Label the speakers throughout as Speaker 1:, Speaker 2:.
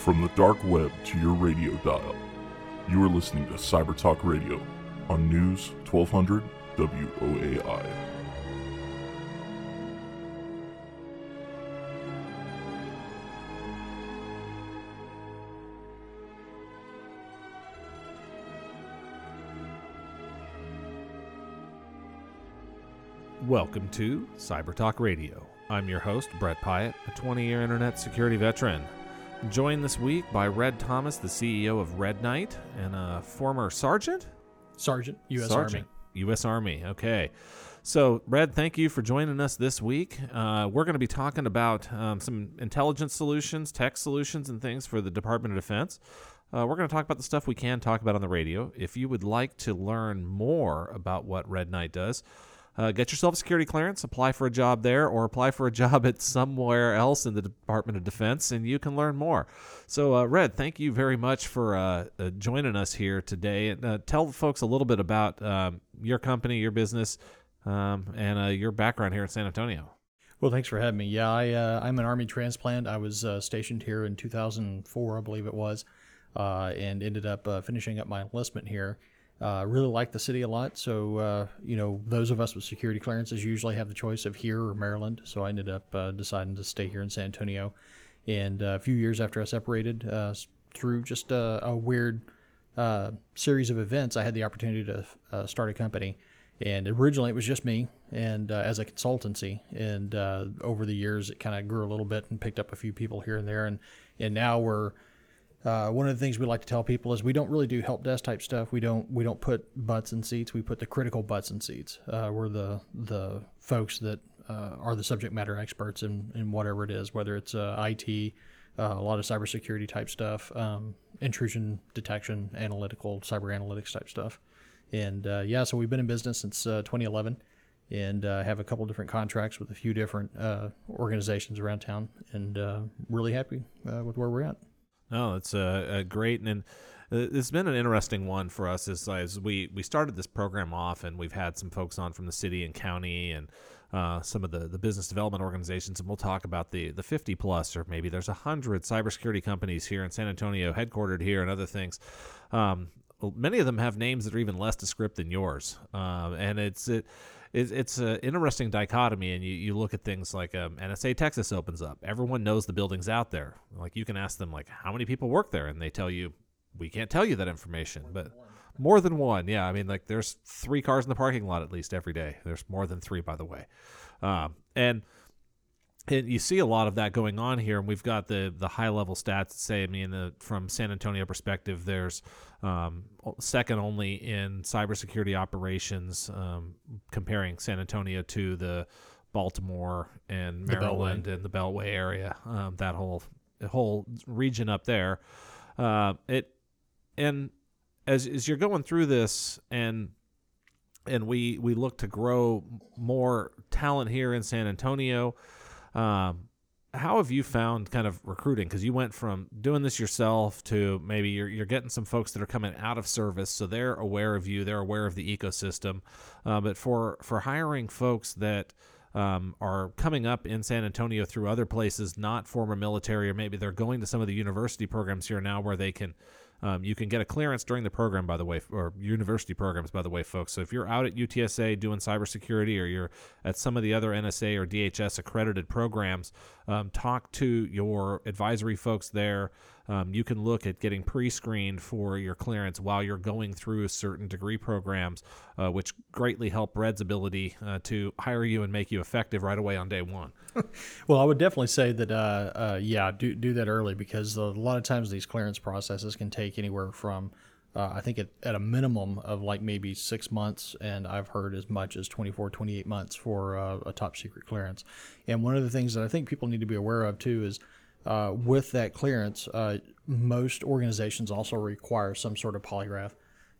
Speaker 1: From the dark web to your radio dial, you are listening to Cyber Talk Radio on News 1200 WOAI.
Speaker 2: Welcome to Cyber Talk Radio. I'm your host, Brett Pyatt, a 20 year internet security veteran. Joined this week by Red Thomas, the CEO of Red Knight, and a former sergeant?
Speaker 3: Sergeant, U.S.
Speaker 2: Sergeant,
Speaker 3: Army.
Speaker 2: U.S. Army, okay. So, Red, thank you for joining us this week. Uh, we're going to be talking about um, some intelligence solutions, tech solutions, and things for the Department of Defense. Uh, we're going to talk about the stuff we can talk about on the radio. If you would like to learn more about what Red Knight does, uh, get yourself a security clearance, apply for a job there, or apply for a job at somewhere else in the Department of Defense, and you can learn more. So, uh, Red, thank you very much for uh, uh joining us here today. And uh, tell the folks a little bit about um, your company, your business, um, and uh, your background here in San Antonio.
Speaker 3: Well, thanks for having me. Yeah, I, I'm an Army transplant. I was stationed here in 2004, I believe it was, and ended up finishing up my enlistment here. Uh, really like the city a lot. So, uh, you know, those of us with security clearances usually have the choice of here or Maryland. So I ended up uh, deciding to stay here in San Antonio. And uh, a few years after I separated, uh, through just a, a weird uh, series of events, I had the opportunity to start a company. And originally it was just me and as a consultancy. And over the years, it kind of grew a little bit and picked up a few people here and there. And, and now we're uh, one of the things we like to tell people is we don't really do help desk type stuff. We don't we don't put butts in seats. We put the critical butts in seats. Uh, we're the the folks that uh, are the subject matter experts in, in whatever it is, whether it's uh, IT, uh, a lot of cybersecurity type stuff, um, intrusion detection, analytical cyber analytics type stuff. And uh, yeah, so we've been in business since 2011 and uh, have a couple different contracts with a few different uh, organizations around town, and uh, really happy with where we're at.
Speaker 2: No, it's a, great and. Uh, it's been an interesting one for us as, as we, we started this program off and we've had some folks on from the city and county and uh, some of the, the business development organizations and we'll talk about the, the 50 plus or maybe there's a 100 cybersecurity companies here in san antonio headquartered here and other things um, many of them have names that are even less descriptive than yours um, and it's it, it's, it's an interesting dichotomy, and you, you look at things like um, NSA Texas opens up. Everyone knows the building's out there. Like you can ask them like how many people work there, and they tell you we can't tell you that information, but more than one. Yeah, I mean like there's three cars in the parking lot at least every day. There's more than three, by the way, um, and and you see a lot of that going on here, and we've got the the high level stats that say, I mean, the, from San Antonio perspective, there's um, second only in cybersecurity operations, um, comparing San Antonio to the Baltimore and Maryland the and the Beltway area, um, that whole whole region up there. Uh, it and as as you're going through this and and we we look to grow more talent here in San Antonio. Um, how have you found kind of recruiting? Because you went from doing this yourself to maybe you're, you're getting some folks that are coming out of service, so they're aware of you, they're aware of the ecosystem. Uh, but for for hiring folks that um, are coming up in San Antonio through other places, not former military, or maybe they're going to some of the university programs here now where they can um, you can get a clearance during the program, by the way, or university programs, by the way, folks. So if you're out at UTSA doing cybersecurity or you're at some of the other NSA or DHS accredited programs, um, talk to your advisory folks there um, you can look at getting pre-screened for your clearance while you're going through certain degree programs, uh, which greatly help Red's ability uh, to hire you and make you effective right away on day one.
Speaker 3: well, I would definitely say that, uh, uh, yeah, do do that early because a lot of times these clearance processes can take anywhere from uh, I think at, at, a minimum of like maybe six months, and I've heard as much as 24, 28 months for uh, a top secret clearance. And one of the things that I think people need to be aware of too is uh, with that clearance, uh, most organizations also require some sort of polygraph.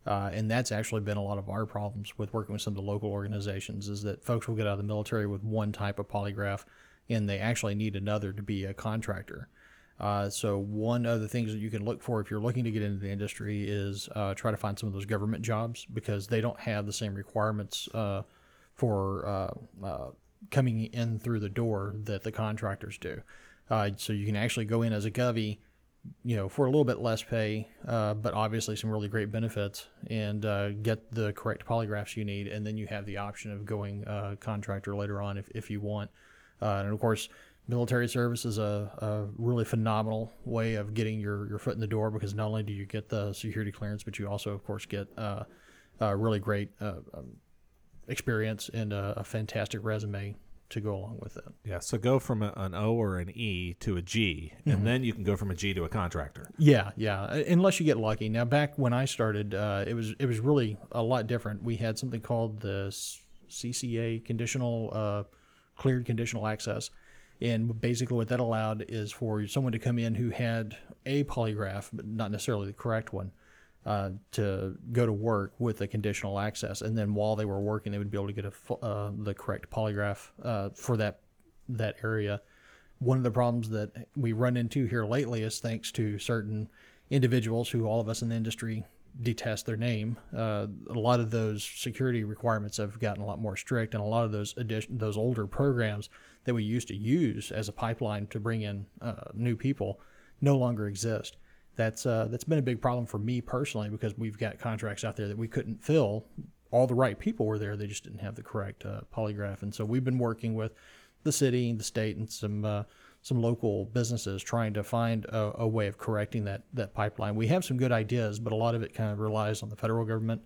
Speaker 3: Uh, and that's actually been a lot of our problems with working with some of the local organizations is that folks will get out of the military with one type of polygraph and they actually need another to be a contractor. Uh, so one of the things that you can look for if you're looking to get into the industry is uh, try to find some of those government jobs because they don't have the same requirements uh, for coming in through the door that the contractors do. Uh, so you can actually go in as a govy, you know, for a little bit less pay, uh, but obviously some really great benefits, and uh, get the correct polygraphs you need, and then you have the option of going uh, contractor later on if, if you want. Uh, and of course, military service is a, a, really phenomenal way of getting your, your foot in the door because not only do you get the security clearance, but you also, of course, get uh, a really great um, experience and a, a fantastic resume to go along with it.
Speaker 2: Yeah, so go from a, an O or an E to a G, and mm-hmm. then you can go from a G to a contractor.
Speaker 3: Yeah, yeah, uh, unless you get lucky. Now, back when I started, uh, it was it was really a lot different. We had something called the CCA conditional uh, cleared conditional access, and basically what that allowed is for someone to come in who had a polygraph, but not necessarily the correct one, uh, to go to work with a conditional access, and then while they were working, they would be able to get a, uh, the correct polygraph uh, for that that area. One of the problems that we run into here lately is thanks to certain individuals who all of us in the industry detest their name. Uh, a lot of those security requirements have gotten a lot more strict, and a lot of those addition, those older programs that we used to use as a pipeline to bring in uh, new people no longer exist that's uh, that's been a big problem for me personally because we've got contracts out there that we couldn't fill. All the right people were there, they just didn't have the correct uh, polygraph, and so we've been working with the city, the state, and some uh, some local businesses trying to find a, a, way of correcting that that pipeline. We have some good ideas, but a lot of it kind of relies on the federal government,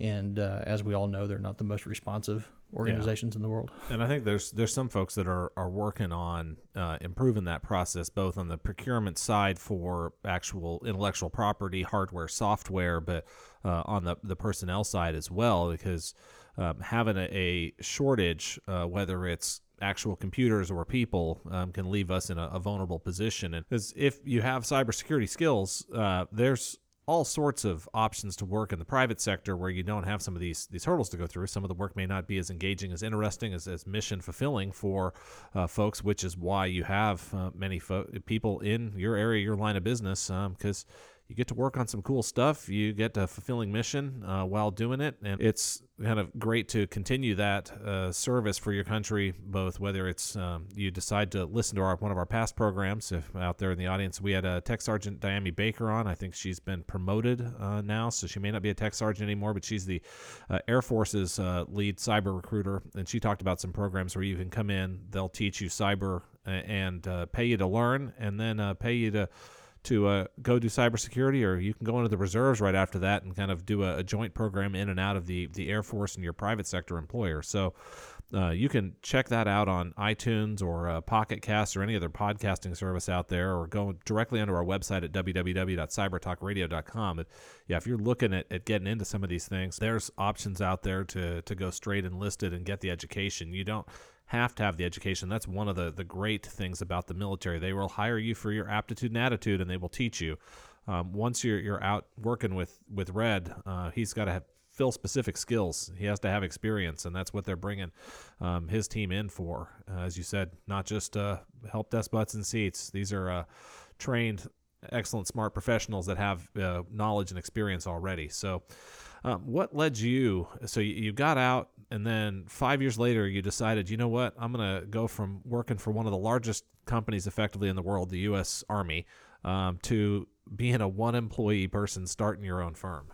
Speaker 3: and uh, as we all know, they're not the most responsive organizations yeah. in the world.
Speaker 2: And I think there's there's some folks that are are working on uh, improving that process, both on the procurement side for actual intellectual property, hardware, software, but uh, on the the personnel side as well, because um, having a, a shortage, uh, whether it's actual computers or people um, can leave us in a, a vulnerable position. And if you have cybersecurity skills, uh, there's all sorts of options to work in the private sector where you don't have some of these these hurdles to go through. Some of the work may not be as engaging, as interesting, as, as mission fulfilling for uh, folks, which is why you have uh, many fo- people in your area, your line of business, because um, you get to work on some cool stuff. You get a fulfilling mission uh, while doing it, and it's kind of great to continue that uh, service for your country. Both whether it's um, you decide to listen to our, one of our past programs, if out there in the audience, we had a Tech Sergeant Diami Baker on. I think she's been promoted uh, now, so she may not be a Tech Sergeant anymore, but she's the uh, Air Force's uh, lead cyber recruiter, and she talked about some programs where you can come in, they'll teach you cyber uh, and pay you to learn, and then pay you to to uh, go do cybersecurity, or you can go into the reserves right after that and kind of do a, a joint program in and out of the the Air Force and your private sector employer. So. Uh, you can check that out on iTunes or uh, Pocket Cast or any other podcasting service out there, or go directly onto our website at www.cybertalkradio.com. But yeah, if you're looking at, at getting into some of these things, there's options out there to to go straight enlisted and get the education. You don't have to have the education. That's one of the, the great things about the military. They will hire you for your aptitude and attitude, and they will teach you. Um, once you're you're out working with with Red, uh, he's got to have fill specific skills. He has to have experience, and that's what they're bringing um, his team in for. Uh, as you said, not just uh, help desk butts and seats. These are uh, trained, excellent, smart professionals that have uh, knowledge and experience already. So. Um, what led you? So you, got out, and then five years later, you decided, you know what? I'm going to go from working for one of the largest companies effectively in the world, the U.S. Army, um, to being a one employee person starting your own firm.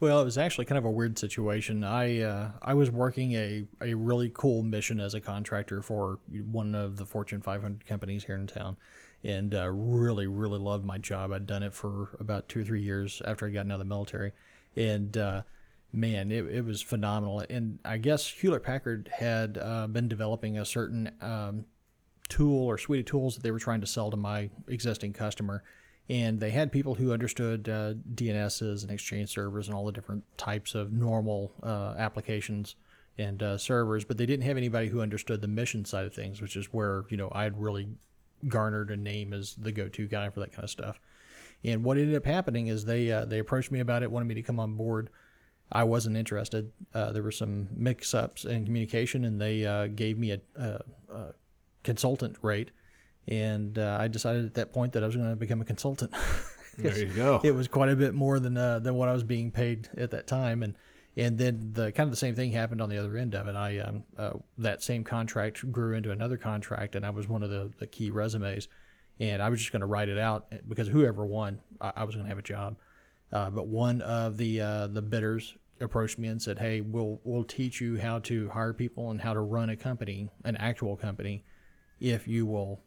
Speaker 3: Well, it was actually kind of a weird situation. I uh, I was working a, a really cool mission as a contractor for one of the Fortune 500 companies here in town, and uh, really really loved my job. I'd done it for about two or three years after I got out of the military, and uh, man, it, it was phenomenal. And I guess Hewlett Packard had uh, been developing a certain um, tool or suite of tools that they were trying to sell to my existing customer. And they had people who understood uh, DNSs and Exchange servers and all the different types of normal uh, applications and uh, servers, but they didn't have anybody who understood the mission side of things, which is where you know I had really garnered a name as the go-to guy for that kind of stuff. And what ended up happening is they uh, they approached me about it, wanted me to come on board. I wasn't interested. Uh, there were some mix-ups in communication, and they uh, gave me a, a, a, consultant rate, and uh, I decided at that point that I was going to become a consultant.
Speaker 2: there you go.
Speaker 3: It was quite a bit more than uh, than what I was being paid at that time, and and then the kind of the same thing happened on the other end of it. I um, uh, that same contract grew into another contract, and I was one of the, the key resumes and I was just going to write it out eh, because whoever won, I, I was going to have a job. Uh, but one of the uh, the bidders approached me and said, "Hey, we'll we'll teach you how to hire people and how to run a company, an actual company, if you will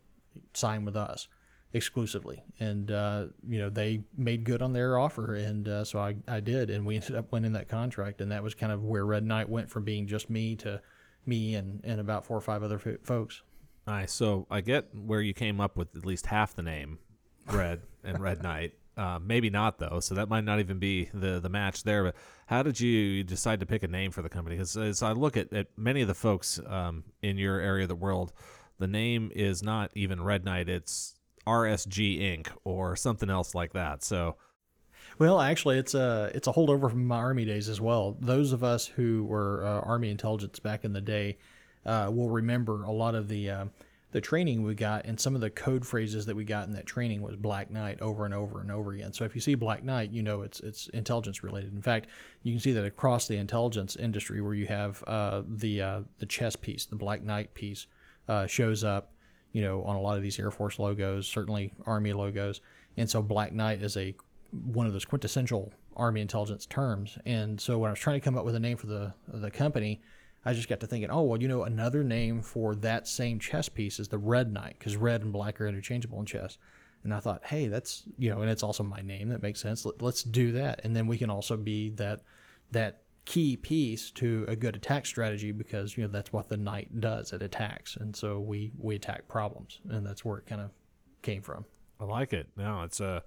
Speaker 3: sign with us exclusively." And uh, you know, they made good on their offer, and uh, so I I did, and we ended up winning that contract, and that was kind of where Red Knight went from being just me to me and and about four or five other f-
Speaker 2: Nice. So I get where you came up with at least half the name, Red and Red Knight. Uh, maybe not though, so that might not even be the the match there. But how did you decide to pick a name for the company? Because as I look at, at many of the folks um, in your area of the world, the name is not even Red Knight; it's RSG Inc. or something else like that. So,
Speaker 3: well, actually, it's a it's a holdover from my army days as well. Those of us who were uh, army intelligence back in the day uh, will remember a lot of the uh, the training we got and some of the code phrases that we got in that training was Black Knight over and over and over again. So if you see Black Knight, you know it's it's intelligence related. In fact, you can see that across the intelligence industry, where you have uh, the uh, the chess piece, the Black Knight piece, uh, shows up, you know, on a lot of these Air Force logos, certainly Army logos, and so Black Knight is a one of those quintessential Army intelligence terms. And so when I was trying to come up with a name for the the company I just got to thinking, oh, well, you know, another name for that same chess piece is the Red Knight, because red and black are interchangeable in chess. And I thought, hey, that's you know, and it's also my name. That makes sense. Let, us do that, and then we can also be that that key piece to a good attack strategy because you know that's what the knight does. It attacks, and so we we attack problems, and that's where it kind of came from.
Speaker 2: I like it. No, it's a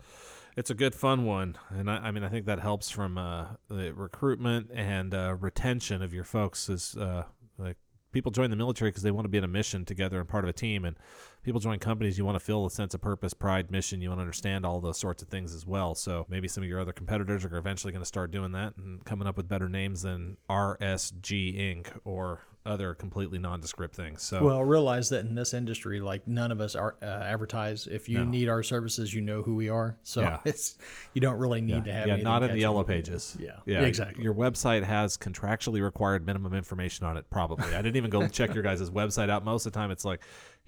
Speaker 2: it's a good fun one, and I, I mean I think that helps from uh, the recruitment and uh, retention of your folks. Is uh, like people join the military because they want to be in a mission together and part of a team, and people join companies you want to feel a sense of purpose, pride, mission. You want to understand all those sorts of things as well. So maybe some of your other competitors are eventually going to start doing that and coming up with better names than RSG Inc. or other completely nondescript things. So
Speaker 3: well, realize that in this industry, like none of us are uh, advertise. If you no. need our services, you know who we are. So yeah. it's you don't really need
Speaker 2: yeah.
Speaker 3: to have.
Speaker 2: Yeah, not in the yellow pages.
Speaker 3: Yeah,
Speaker 2: yeah,
Speaker 3: exactly.
Speaker 2: Your website has contractually required minimum information on it. Probably. I didn't even go check your guys' website out. Most of the time, it's like,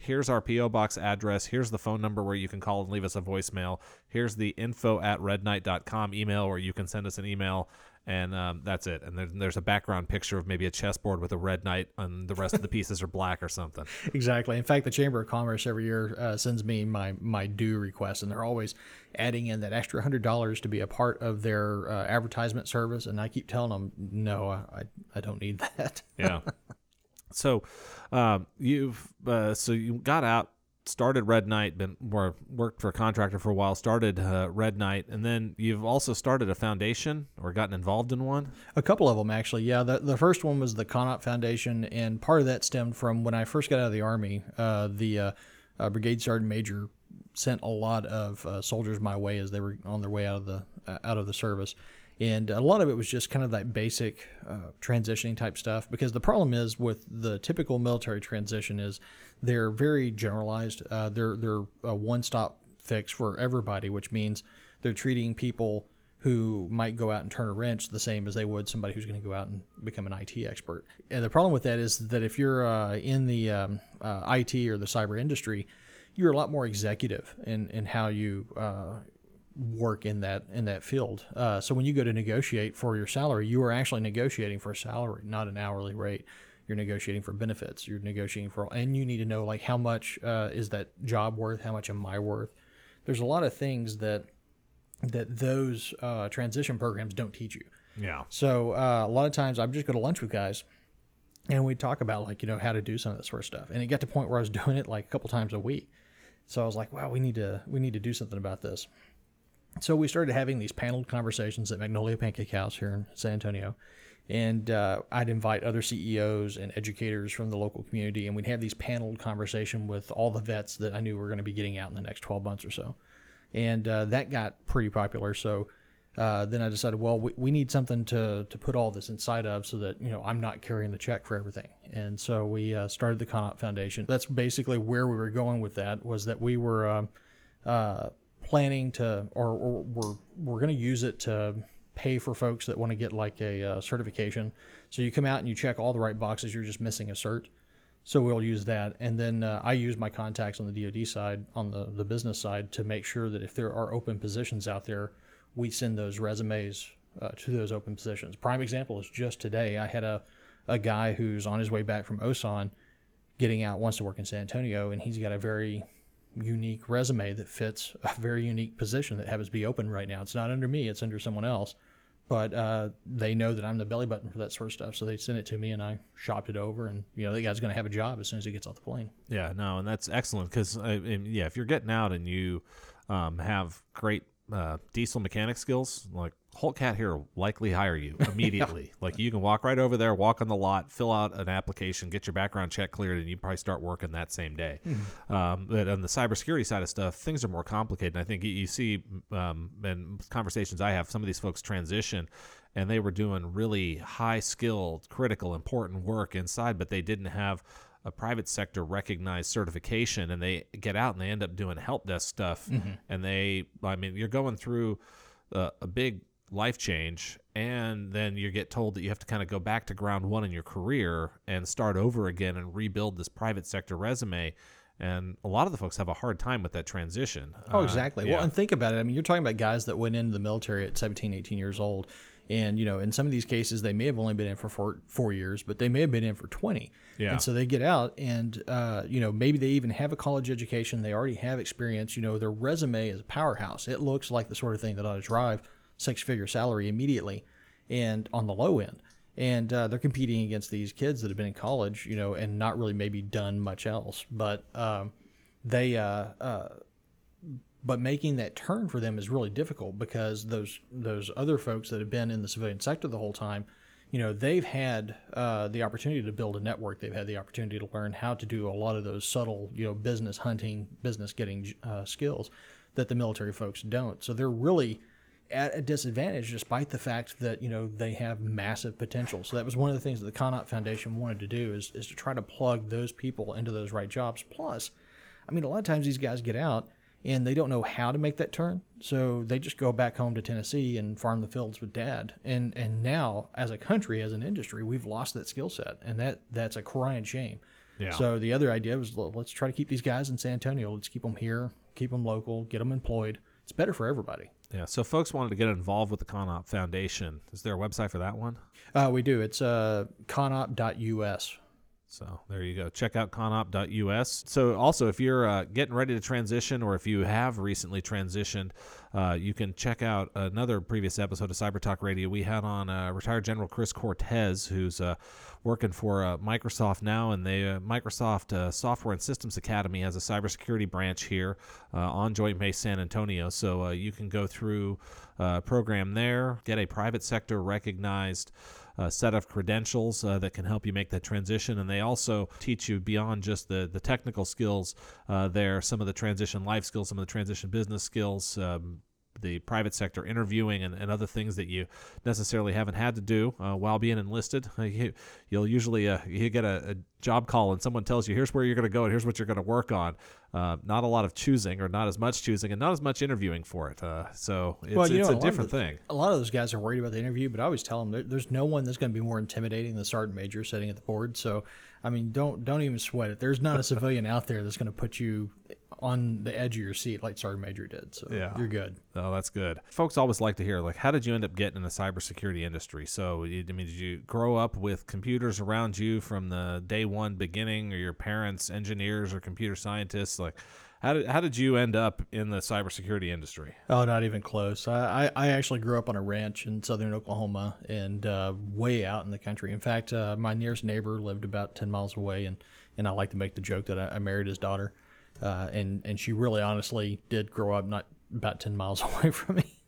Speaker 2: here's our PO box address. Here's the phone number where you can call and leave us a voicemail. Here's the info at redknight.com email where you can send us an email and um, that's it. And then there's a background picture of maybe a chessboard with a red knight, and the rest of the pieces are black or something.
Speaker 3: Exactly. In fact, the Chamber of Commerce every year uh, sends me my my due request, and they're always adding in that extra hundred dollars to be a part of their uh, advertisement service. And I keep telling them, no, I I don't need that.
Speaker 2: yeah. So, um, you've uh, so you got out started Red Knight, been worked for a contractor for a while, started uh, Red Knight, and then you've also started a foundation or gotten involved in one.
Speaker 3: A couple of them actually, yeah. The the first one was the CONOP Foundation, and part of that stemmed from when I first got out of the army. Uh, the uh, uh brigade sergeant major sent a lot of uh, soldiers my way as they were on their way out of the out of the service. And a lot of it was just kind of that basic transitioning type stuff. Because the problem is with the typical military transition is they're very generalized. Uh, they're they're a one-stop fix for everybody, which means they're treating people who might go out and turn a wrench the same as they would somebody who's going to go out and become an IT expert. And the problem with that is that if you're uh, in the um, uh, IT or the cyber industry, you're a lot more executive in, in how you uh, work in that in that field. Uh, so when you go to negotiate for your salary, you are actually negotiating for a salary, not an hourly rate. You're negotiating for benefits. You're negotiating for and you need to know like how much uh, is that job worth? How much am i worth? There's a lot of things that that those uh, transition programs don't teach you.
Speaker 2: Yeah.
Speaker 3: So uh, a lot of times i'm just go to lunch with guys and we talk about like you know how to do some of this sort of stuff. And it got to the point where i was doing it like a couple times a week. So i was like wow we need to we need to do something about this so we started having these paneled conversations at magnolia pancake house here in san antonio and uh, I'd invite other CEOs and educators from the local community, and we'd have these paneled conversation with all the vets that I knew were going to be getting out in the next 12 months or so, and uh, that got pretty popular. So uh, then I decided, well, we, we need something to to put all this inside of, so that you know I'm not carrying the check for everything. And so we uh, started the CONOP Foundation. That's basically where we were going with that. Was that we were um, uh, planning to, or, or we're we're going to use it to pay for folks that want to get like a uh, certification. So you come out and you check all the right boxes. You're just missing a cert. So we'll use that, and then uh, I use my contacts on the DoD side, on the the business side, to make sure that if there are open positions out there, we send those resumes uh, to those open positions. Prime example is just today. I had a a guy who's on his way back from Osan, getting out, wants to work in San Antonio, and he's got a very unique resume that fits a very unique position that happens to be open right now. It's not under me; it's under someone else but uh, they know that I'm the belly button for that sort of stuff. So they send it to me, and I shopped it over, and you know, the guy's going to have a job as soon as he gets off the plane.
Speaker 2: Yeah, no, and that's excellent because yeah, if you're getting out and you um, have great uh, diesel mechanic skills, like Holt Cat here will likely hire you immediately. yeah. Like you can walk right over there, walk on the lot, fill out an application, get your background check cleared, and you probably start working that same day. Mm-hmm. Um, but on the cybersecurity side of stuff, things are more complicated. And I think you, you see um, in conversations I have, some of these folks transition and they were doing really high skilled, critical, important work inside, but they didn't have a private sector recognized certification and they get out and they end up doing help desk stuff. Mm-hmm. and they i mean you're going through a, a big life change and then you get told that you have to kind of go back to ground one in your career and start over again and rebuild this private sector resume. And a lot of the folks have a hard time with that transition.
Speaker 3: Oh exactly. Uh, yeah. well and think about it. I mean you're talking about guys that went into the military at 17 18 years old and you know in some of these cases they may have only been in for four, four years but they may have been in for 20 yeah. and so they get out and uh, you know maybe they even have a college education they already have experience you know their resume is a powerhouse it looks like the sort of thing that ought to drive six figure salary immediately and on the low end. And uh, they're competing against these kids that have been in college, you know, and not really maybe done much else. But um, they, uh, uh, but making that turn for them is really difficult because those those other folks that have been in the civilian sector the whole time, you know, they've had uh, the opportunity to build a network. They've had the opportunity to learn how to do a lot of those subtle, you know, business hunting, business getting uh, skills that the military folks don't. So they're really at a disadvantage despite the fact that you know they have massive potential so that was one of the things that the CONOP Foundation wanted to do is, is to try to plug those people into those right jobs plus I mean a lot of times these guys get out and they don't know how to make that turn so they just go back home to Tennessee and farm the fields with dad and and now as a country as an industry we've lost that skill set and that that's a crying shame yeah. so the other idea was let's try to keep these guys in San Antonio let's keep them here keep them local get them employed it's better for everybody
Speaker 2: yeah. So, folks wanted to get involved with the CONOP Foundation. Is there a website for that one?
Speaker 3: Uh, we do. It's uh, conop.us.
Speaker 2: So there you go. Check out conop.us. So also, if you're uh, getting ready to transition, or if you have recently transitioned, uh, you can check out another previous episode of Cyber Talk Radio. We had on uh, retired General Chris Cortez, who's uh, working for uh, Microsoft now, and the uh, Microsoft Software and Systems Academy has a cybersecurity branch here on Joint Base San Antonio. So you can go through a program there, get a private sector recognized uh, set of credentials uh, that can help you make that transition. And they also teach you beyond just the, the technical skills uh, there, some of the transition life skills, some of the transition business skills. Um, the private sector interviewing and, and other things that you necessarily haven't had to do uh, while being enlisted. Uh, you, will usually uh, you get a, a, job call and someone tells you here's where you're going to go and here's what you're going to work on. Uh, not a lot of choosing or not as much choosing and not as much interviewing for it. Uh, so it's, well, it's know, a, a different
Speaker 3: the,
Speaker 2: thing.
Speaker 3: A lot of those guys are worried about the interview, but I always tell them there, there's no one that's going to be more intimidating than sergeant major sitting at the board. So I mean, don't don't even sweat it. There's not a civilian out there that's going to put you on the edge of your seat like Sergeant Major did. So yeah. you're good.
Speaker 2: Oh, that's good. Folks always like to hear like, how did you end up getting in the cybersecurity industry? So, I mean, did you grow up with computers around you from the day one beginning, or your parents engineers or computer scientists? Like, how did how did you end up in the cybersecurity industry?
Speaker 3: Oh, not even close. I, I, actually grew up on a ranch in southern Oklahoma and uh, way out in the country. In fact, uh, my nearest neighbor lived about ten miles away, and, and I like to make the joke that I, I married his daughter uh, and and she really honestly did grow up not about ten miles away from me,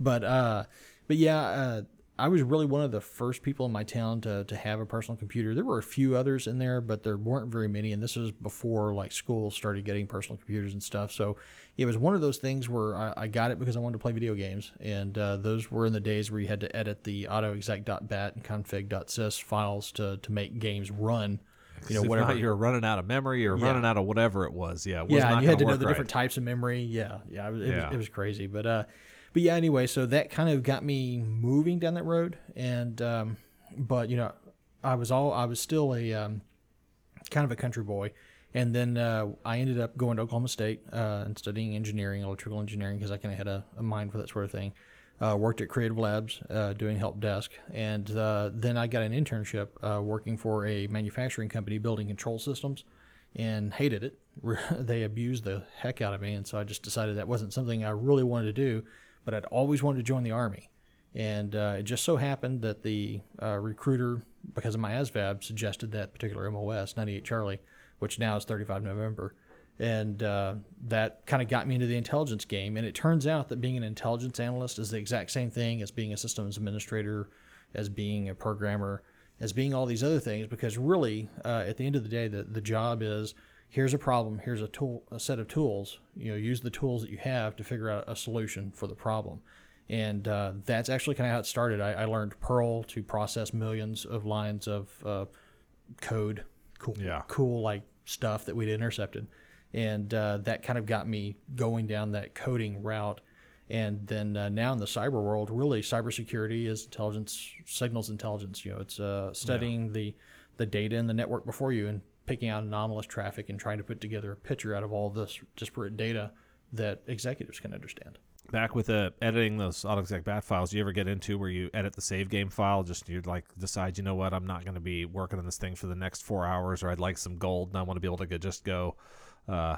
Speaker 3: but uh, but yeah, uh, I was really one of the first people in my town to to have a personal computer. There were a few others in there, but there weren't very many, and this was before like schools started getting personal computers and stuff. So it was one of those things where I, I got it because I wanted to play video games, and uh, those were in the days where you had to edit the autoexec.bat and config.sys files to to make games run
Speaker 2: you know, whatever you're running out of memory or yeah. running out of whatever it was. Yeah, it
Speaker 3: was yeah, you had to know the right. different types of memory. Yeah, yeah, it, was, yeah. Was, it was crazy, but uh, but yeah. Anyway, so that kind of got me moving down that road, and um, but you know, I was all I was still a um, kind of a country boy. And then uh, I ended up going to Oklahoma State uh, and studying engineering, electrical engineering, because I kind of had a, a, mind for that sort of thing. Uh, worked at Creative Labs uh, doing help desk, and uh, then I got an internship uh, working for a manufacturing company building control systems, and hated it. they abused the heck out of me, and so I just decided that wasn't something I really wanted to do. But I'd always wanted to join the army, and it just so happened that the recruiter, because of my ASVAB, suggested that particular MOS 98 Charlie which now is 35 November. And uh, that kind of got me into the intelligence game. And it turns out that being an intelligence analyst is the exact same thing as being a systems administrator, as being a programmer, as being all these other things. Because really, uh, at the end of the day, the, the job is here's a problem, here's a tool, a set of tools. You know, use the tools that you have to figure out a solution for the problem. And uh, that's actually kind of how it started. I, I, learned Perl to process millions of lines of uh, code cool, yeah. cool like stuff that we'd intercepted, and uh, that kind of got me going down that coding route. And then uh, now in the cyber world, really cybersecurity is intelligence, signals intelligence. You know, it's uh, studying yeah. the the data in the network before you and picking out anomalous traffic and trying to put together a picture out of all this disparate data that executives can understand
Speaker 2: back with uh, editing those autoexec bat files, you ever get into where you edit the save game file? Just you'd like decide, you know what, I'm not going to be working on this thing for the next four hours, or I'd like some gold, and I want to be able to go, just go. Uh,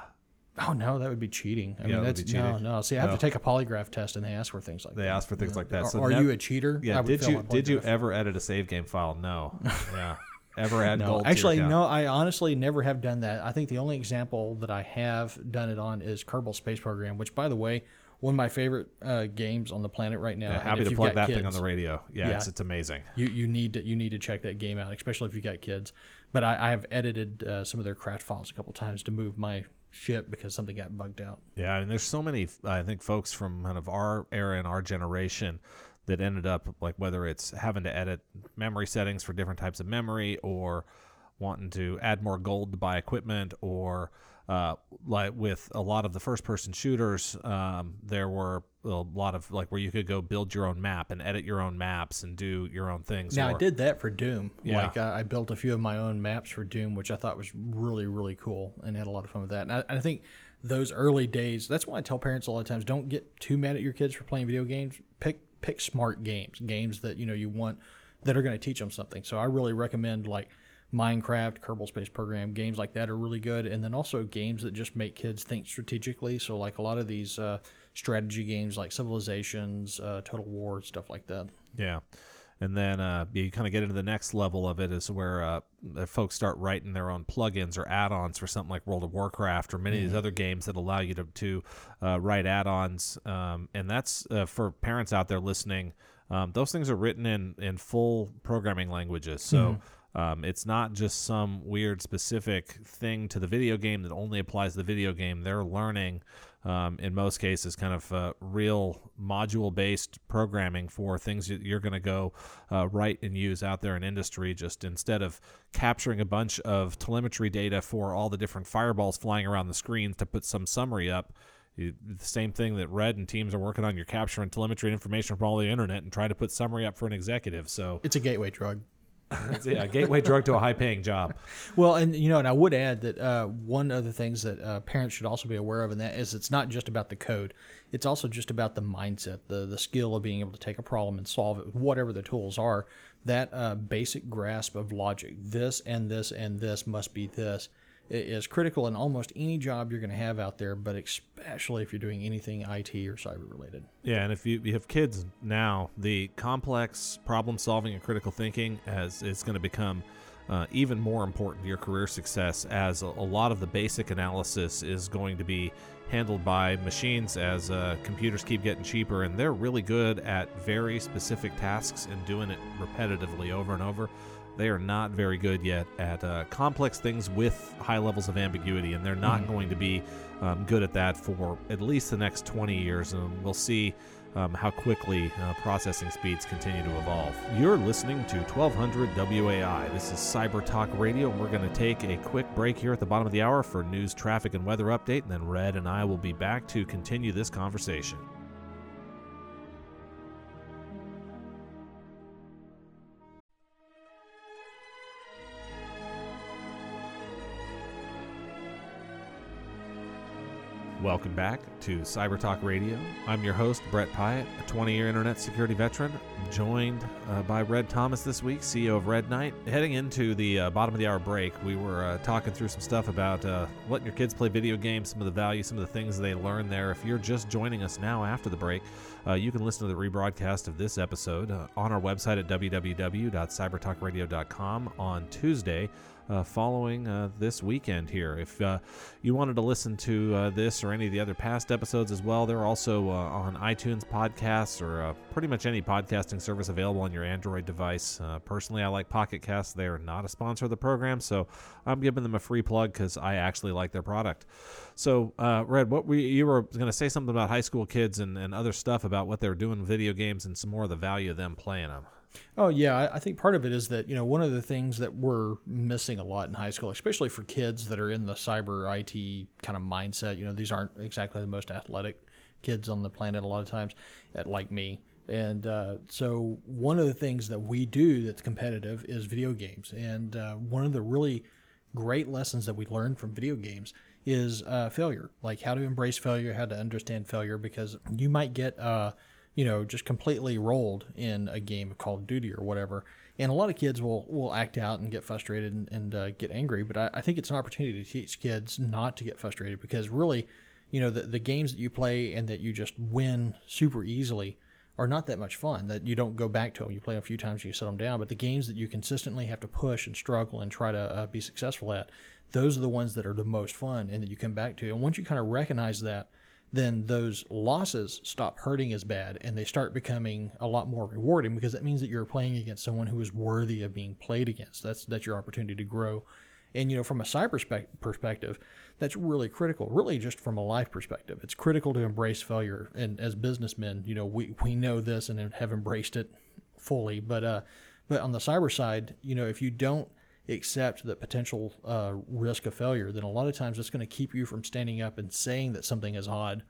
Speaker 3: oh no, that would be cheating. I yeah, mean, that's no, no. See, I have no. to take a polygraph test, and they ask for things like that.
Speaker 2: they
Speaker 3: that.
Speaker 2: ask for things
Speaker 3: yeah.
Speaker 2: like that.
Speaker 3: So are, are you a cheater?
Speaker 2: Yeah. Did you did you ever edit a save game file? No. yeah. Ever add
Speaker 3: no? Actually, no. I honestly never have done that. I think the only example that I have done it on is Kerbal Space Program, which, by the way, one of my favorite uh, games on the planet right now.
Speaker 2: Yeah, happy to plug that kids, thing on the radio. Yeah, yeah, it's, it's amazing.
Speaker 3: You you need to you need to check that game out, especially if you got kids. But I, I have edited uh, some of their craft files a couple times to move my ship because something got bugged out.
Speaker 2: Yeah, and there's so many I think folks from kind of our era and our generation that ended up like whether it's having to edit memory settings for different types of memory or wanting to add more gold to buy equipment or uh, like with a lot of the first person shooters, um, there were a lot of like where you could go build your own map and edit your own maps and do your own things.
Speaker 3: Now or, I did that for Doom. Yeah. Like I, I, built a few of my own maps for Doom, which I thought was really really cool and had a lot of fun with that. And I, I think those early days. That's why I tell parents a lot of times: don't get too mad at your kids for playing video games. Pick pick smart games, games that you know you want that are going to teach them something. So I really recommend like Minecraft, Kerbal Space Program, games like that are really good. And then also games that just make kids think strategically. So, like a lot of these uh, strategy games like Civilizations, uh, Total War, stuff like that.
Speaker 2: Yeah. And then uh, you kind of get into the next level of it is where uh, folks start writing their own plugins or add-ons for something like World of Warcraft or many mm-hmm. of these mm-hmm. other games that allow you to, to uh, write add-ons. Um, and that's uh, for parents out there listening. Um, those things are written in, in full programming languages. So mm-hmm um, it's not just some weird specific thing to the video game that only applies to the video game. They're learning, um, in most cases, kind of uh, real module based programming for things that you're going to go uh, write and use out there in industry. Just instead of capturing a bunch of telemetry data for all the different fireballs flying around the screen to put some summary up. the same thing that Red and teams are working on. You're capturing telemetry information from all the internet and trying to put summary up for an executive. So
Speaker 3: it's a gateway drug
Speaker 2: a gateway drug to a high paying job.
Speaker 3: Well, and you know, and I would add that uh, one of the things that uh, parents should also be aware of, and that is it's not just about the code. It's also just about the mindset, the the skill of being able to take a problem and solve it whatever the tools are. That uh, basic grasp of logic. This and this and this must be this is critical in almost any job you're going to have out there, but especially if you're doing anything IT or cyber related.
Speaker 2: Yeah, and if you, you have kids now, the complex problem solving and critical thinking as is going to become uh, even more important to your career success as a, a, lot of the basic analysis is going to be handled by machines as uh, computers keep getting cheaper and they're really good at very specific tasks and doing it repetitively over and over they are not very good yet at uh, complex things with high levels of ambiguity, and they're not mm-hmm. going to be um, good at that for at least the next 20 years. And we'll see um, how quickly uh, processing speeds continue to evolve. You're listening to 1200 WOAI. This is Cyber Talk Radio, and we're going to take a quick break here at the bottom of the hour for news, traffic, and weather update. And then Red and I will be back to continue this conversation. Welcome back to Cyber Talk Radio. I'm your host, Brett Pyatt, a 20 year internet security veteran, joined uh, by Red Thomas this week, CEO of Red Knight. Heading into the uh, bottom of the hour break, we were uh, talking through some stuff about uh, letting your kids play video games, some of the value, some of the things they learn there. If you're just joining us now after the break, uh, you can listen to the rebroadcast of this episode uh, on our website at www.cybertalkradio.com on Tuesday uh, following uh, this weekend here. If uh, you wanted to listen to uh, this or any of the other past episodes as well, they're also uh, on iTunes podcasts or uh, pretty much any podcasting service available on your Android device. personally, I like Pocket Casts. They are not a sponsor of the program, so I'm giving them a free plug because I actually like their product. So, Red, what we you were going to say something about high school kids and, and other stuff about what they're doing video games and some more of the value of them playing them.
Speaker 3: Oh yeah, I think part of it is that you know one of the things that we're missing a lot in high school, especially for kids that are in the cyber IT kind of mindset. You know, these aren't exactly the most athletic kids on the planet a lot of times, like me. And uh, so one of the things that we do that's competitive is video games. And uh, one of the really great lessons that we learned from video games is uh, failure, like how to embrace failure, how to understand failure, because you might get uh, you know, just completely rolled in a game of Call of Duty or whatever. And a lot of kids will, will act out and get frustrated and, and uh, get angry. But I, I, think it's an opportunity to teach kids not to get frustrated because really, you know, the, the games that you play and that you just win super easily are not that much fun. That you don't go back to them. You play a few times, you set them down. But the games that you consistently have to push and struggle and try to uh, be successful at, those are the ones that are the most fun and that you come back to. And once you kind of recognize that, then those losses stop hurting as bad and they start becoming a lot more rewarding because that means that you're playing against someone who is worthy of being played against. That's that's your opportunity to grow. And you know, from a cyber perspective, that's really critical. Really, just from a life perspective, it's critical to embrace failure. And as businessmen, you know, we, we know this and have embraced it fully. But uh, but on the cyber side, you know, if you don't accept the potential uh, risk of failure, then a lot of times it's going to keep you from standing up and saying that something is odd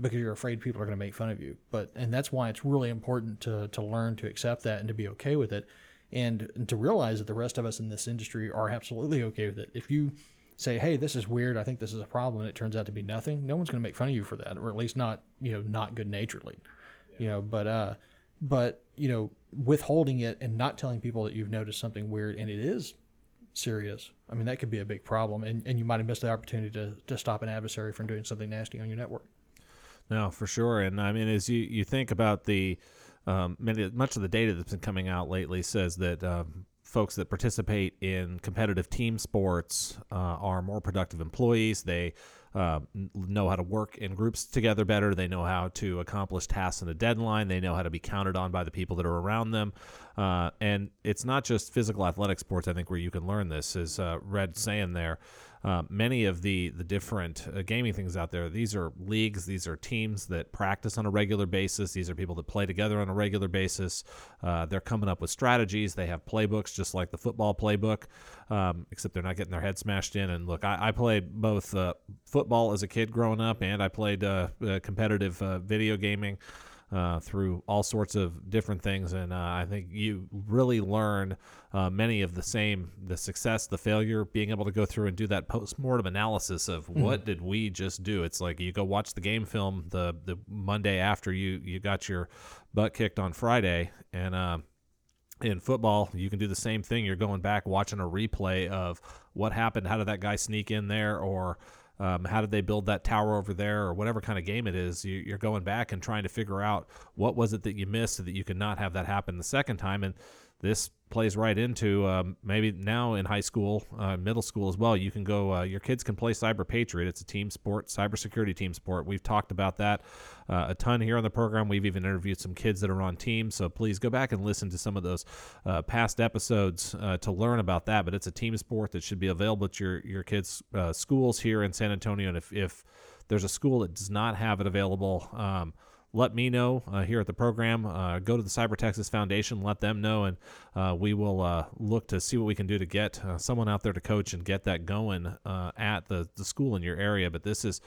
Speaker 3: because you're afraid people are going to make fun of you. But and that's why it's really important to to learn to accept that and to be okay with it, and, and to realize that the rest of us in this industry are absolutely okay with it. If you say, "Hey, this is weird. I think this is a problem," and it turns out to be nothing, no one's going to make fun of you for that, or at least not you know not good naturedly, yeah. you know. But uh, but you know withholding it and not telling people that you've noticed something weird and it is serious. I mean, that could be a big problem, and, and you might have missed the opportunity to, to stop an adversary from doing something nasty on your network.
Speaker 2: No, for sure. And I mean, as you, you think about the um, many, much of the data that's been coming out lately says that um, folks that participate in competitive team sports uh, are more productive employees. They uh, know how to work in groups together better. They know how to accomplish tasks in a deadline. They know how to be counted on by the people that are around them. Uh, and it's not just physical athletic sports, I think, where you can learn this, is uh, Red saying there. Uh, many of the the different uh, gaming things out there. These are leagues. These are teams that practice on a regular basis. These are people that play together on a regular basis. Uh, they're coming up with strategies. They have playbooks, just like the football playbook, um, except they're not getting their head smashed in. And look, I, I played both uh, football as a kid growing up, and I played uh, competitive video gaming uh, through all sorts of different things, and uh, I think you really learn uh, many of the same the success, the failure, being able to go through and do that post mortem analysis of mm-hmm. what did we just do. It's like you go watch the game film the the Monday after you you got your butt kicked on Friday, and uh, in football, you can do the same thing. You're going back watching a replay of what happened. How did that guy sneak in there? Or um, how did they build that tower over there, or whatever kind of game it is? You, are going back and trying to figure out what was it that you missed so that you could not have that happen the second time. And this plays right into um, maybe now in high school, uh, middle school as well. You can go, uh, your kids can play Cyber Patriot. It's a team sport, cybersecurity team sport. We've talked about that uh, a ton here on the program. We've even interviewed some kids that are on teams. So please go back and listen to some of those uh, past episodes uh, to learn about that. But it's a team sport that should be available at your, your kids' uh, schools here in San Antonio. And if, if there's a school that does not have it available, um, let me know uh, here at the program. Uh, go to the Cyber Texas Foundation, let them know, and uh, we will uh, look to see what we can do to get uh, someone out there to coach and get that going uh, at the, the school in your area. But this is,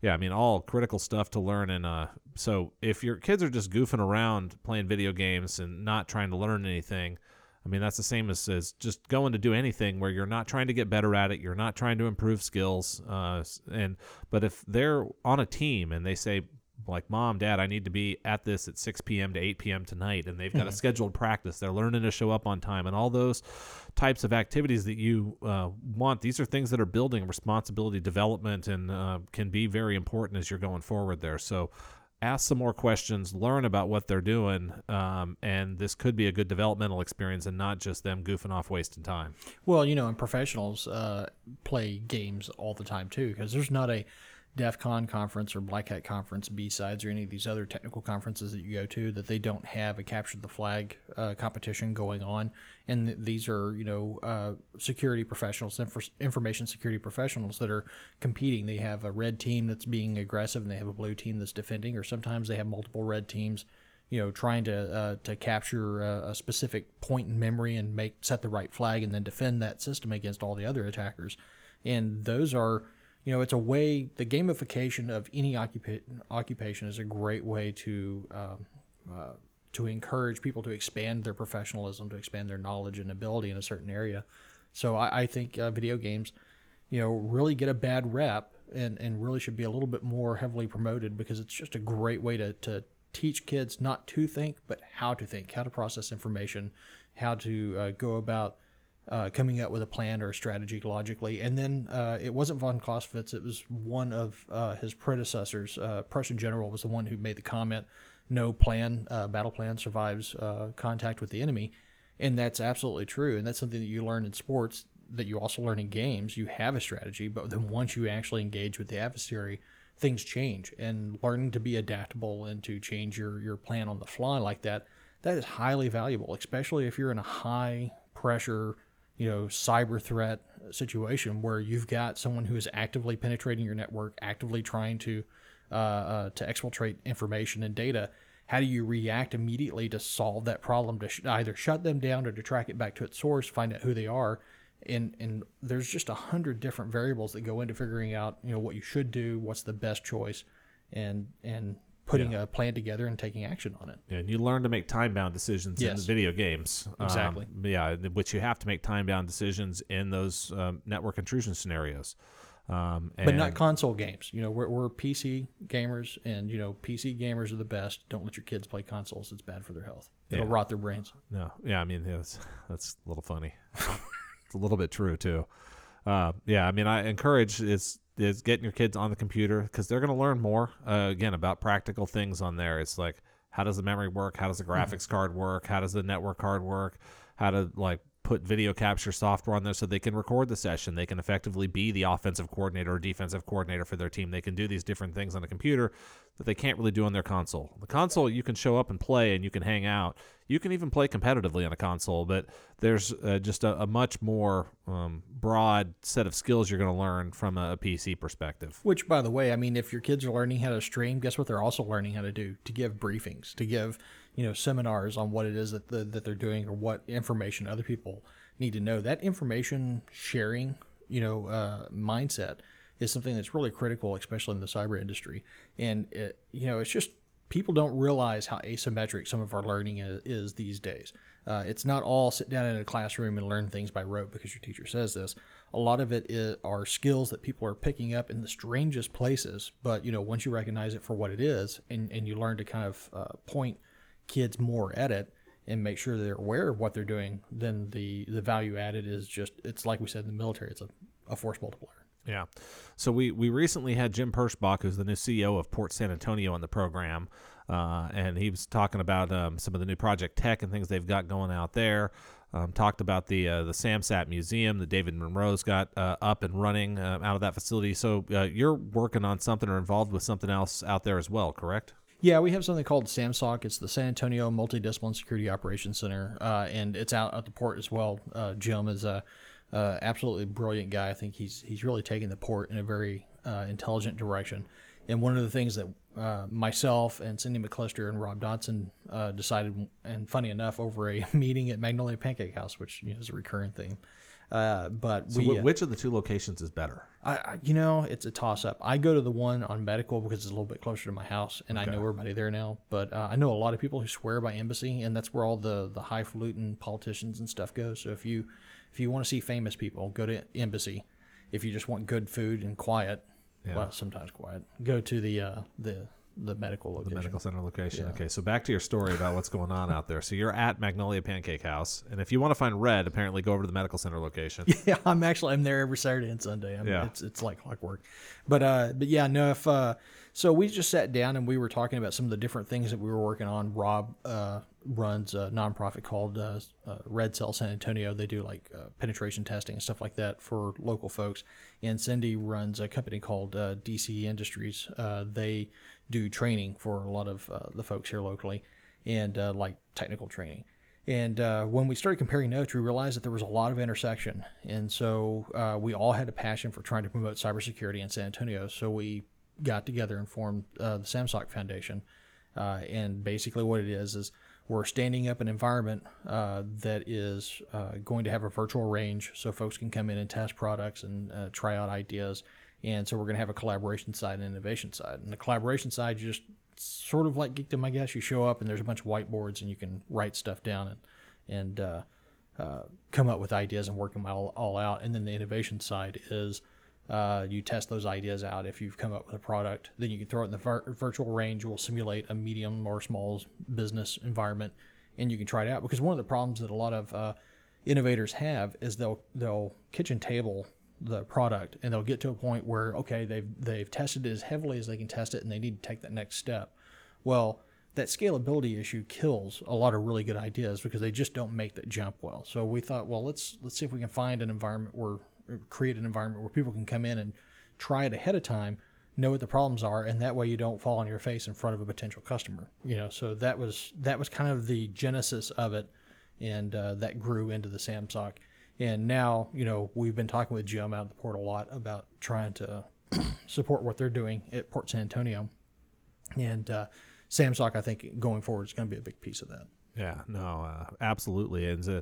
Speaker 2: yeah, I mean, all critical stuff to learn. And so if your kids are just goofing around playing video games and not trying to learn anything, I mean, that's the same as, as just going to do anything where you're not trying to get better at it. You're not trying to improve skills. Uh, and but if they're on a team and they say, like, mom, dad, I need to be at this at 6 p.m. to 8 p.m. tonight, and they've got a scheduled practice, they're learning to show up on time, and all those types of activities that you uh, want. These are things that are building responsibility development and uh, can be very important as you're going forward there. So ask some more questions, learn about what they're doing, um, and this could be a good developmental experience and not just them goofing off, wasting time.
Speaker 3: Well, you know, and professionals uh, play games all the time too, because there's not a DEF CON conference or Black Hat conference, B-Sides, or any of these other technical conferences that you go to that they don't have a capture the flag uh, competition going on. And th- these are, you know, uh, security professionals, inf- information security professionals that are competing. They have a red team that's being aggressive and they have a blue team that's defending, or sometimes they have multiple red teams you know, trying to uh, to capture a, a, specific point in memory and make set the right flag and then defend that system against all the other attackers. And those are you know, it's a way, the gamification of any occupa- occupation is a great way to, um, uh, to encourage people to expand their professionalism, to expand their knowledge and ability in a certain area. So I, I think uh, video games, you know, really get a bad rep and, and really should be a little bit more heavily promoted because it's just a great way to, to teach kids not to think, but how to think, how to process information, how to uh, go about uh, coming up with a plan or a strategy logically. And then uh, it wasn't von Clausewitz, it was one of uh, his predecessors. Uh, Prussian general was the one who made the comment no plan, uh, battle plan survives uh, contact with the enemy. And that's absolutely true. And that's something that you learn in sports that you also learn in games. You have a strategy, but then once you actually engage with the adversary, things change. And learning to be adaptable and to change your, your plan on the fly like that, that is highly valuable, especially if you're in a high pressure you know cyber threat situation where you've got someone who is actively penetrating your network, actively trying to uh, uh, to exfiltrate information and data. How do you react immediately to solve that problem to sh- either shut them down or to track it back to its source, find out who they are, and and there's just a hundred different variables that go into figuring out you know what you should do, what's the best choice, and and putting yeah. a plan together and taking action on it.
Speaker 2: Yeah, and you learn to make time bound decisions yes. in video games.
Speaker 3: Exactly.
Speaker 2: Um, yeah, which you have to make time bound decisions in those um, network intrusion scenarios.
Speaker 3: Um, but not console games. You know, we're, we're PC gamers, and you know, PC gamers are the best. Don't let your kids play consoles; it's bad for their health. It'll yeah. rot their brains.
Speaker 2: No, yeah, I mean, that's that's a little funny. it's a little bit true too. Uh, yeah, I mean, I encourage it's is getting your kids on the computer because they're going to learn more uh, again about practical things on there. It's like how does the memory work? How does the graphics mm-hmm. card work? How does the network card work? How to like put video capture software on there so they can record the session. They can effectively be the offensive coordinator or defensive coordinator for their team. They can do these different things on a computer that they can't really do on their console. The console, you can show up and play and you can hang out. You can even play competitively on a console, but there's uh, just a, a, much more um, broad set of skills you're going to learn from a, a, PC perspective.
Speaker 3: Which, by the way, I mean, if your kids are learning how to stream, guess what they're also learning how to do? To give briefings, to give you know seminars on what it is that the, that they're doing or what information other people need to know. That information sharing, you know, uh, mindset is something that's really critical, especially in the cyber industry. And it, you know, it's just people don't realize how asymmetric some of our learning is, is these days. Uh, it's not all sit down in a classroom and learn things by rote because your teacher says this. A lot of it is, are skills that people are picking up in the strangest places. But you know, once you recognize it for what it is, and, and you learn to kind of uh, point kids more at it and make sure they're aware of what they're doing, then the the value added is just it's like we said in the military, it's a, a force multiplier.
Speaker 2: Yeah. So we, we recently had Jim Perschbach, who's the new CEO of Port San Antonio, on the program. Uh, and he was talking about um, some of the new project tech and things they've got going out there. Um, talked about the uh, the SAMSAT museum that David Monroe's got uh, up and running uh, out of that facility. So uh, you're working on something or involved with something else out there as well, correct?
Speaker 3: Yeah, we have something called SAMSOC. It's the San Antonio Multidiscipline Security Operations Center, uh, and it's out at the port as well. Uh, Jim is a uh, absolutely brilliant guy. I think he's he's really taken the port in a very uh, intelligent direction. And one of the things that uh, myself and Cindy McClister and Rob Dodson uh, decided, and funny enough, over a meeting at Magnolia Pancake House, which you know, is a recurring theme, Uh, but
Speaker 2: So
Speaker 3: we, uh,
Speaker 2: which of the two locations is better?
Speaker 3: I, I- you know, it's a toss up. I go to the one on medical because it's a little bit closer to my house, and I know everybody there now. But uh, I know a lot of people who swear by embassy, and that's where all the the highfalutin politicians and stuff go. So if you if you want to see famous people, go to embassy. If you just want good food and quiet, well, sometimes quiet, go to the uh, the the medical
Speaker 2: The medical center location. Okay, so back to your story about what's going on out there. So you're at Magnolia Pancake House, and if you want to find Red, apparently go over to the medical center location.
Speaker 3: yeah, I'm actually I'm there every Saturday and Sunday. I'm,
Speaker 2: Yeah.
Speaker 3: it's it's like clockwork. But uh, but yeah, no. If uh, so, we just sat down and we were talking about some of the different things that we were working on. Rob uh runs a nonprofit called uh, uh, Red Cell San Antonio. They do like uh, penetration testing and stuff like that for local folks. And Cindy runs a company called uh, DC Industries. Uh, they do training for a lot of uh, the folks here locally, and uh, like technical training. And uh, when we started comparing notes, we realized that there was a lot of intersection. And so uh, we all had a passion for trying to promote cybersecurity in San Antonio. So we got together and formed uh, the Samsoc Foundation. Uh, and basically, what it is is we're standing up an environment uh, that is uh, going to have a virtual range so folks can come in and test products and try out ideas. And so we're going to have a collaboration side and innovation side. And the collaboration side, you just sort of like Geekdom, I guess. You show up and there's a bunch of whiteboards and you can write stuff down and and uh, uh, come up with ideas and work them all, all out. And then the innovation side is uh, you test those ideas out. If you've come up with a product, then you can throw it in the vir- virtual range. We'll simulate a medium or small business environment, and you can try it out. Because one of the problems that a lot of uh, innovators have is they'll they'll kitchen table the product and they'll get to a point where okay they've they've tested it as heavily as they can test it and they need to take that next step. Well that scalability issue kills a lot of really good ideas because they just don't make that jump well. So we thought well let's let's see if we can find an environment where create an environment where people can come in and try it ahead of time know what the problems are and that way you don't fall on your face in front of a potential customer you know? So that was that was kind of the genesis of it and uh, that grew into the samsoc and now you know we've been talking with jim out at the port a lot about trying to support what they're doing at port san antonio. And uh, samsoc i think going forward is going to be a big piece of that
Speaker 2: Yeah, no, uh, absolutely. And uh,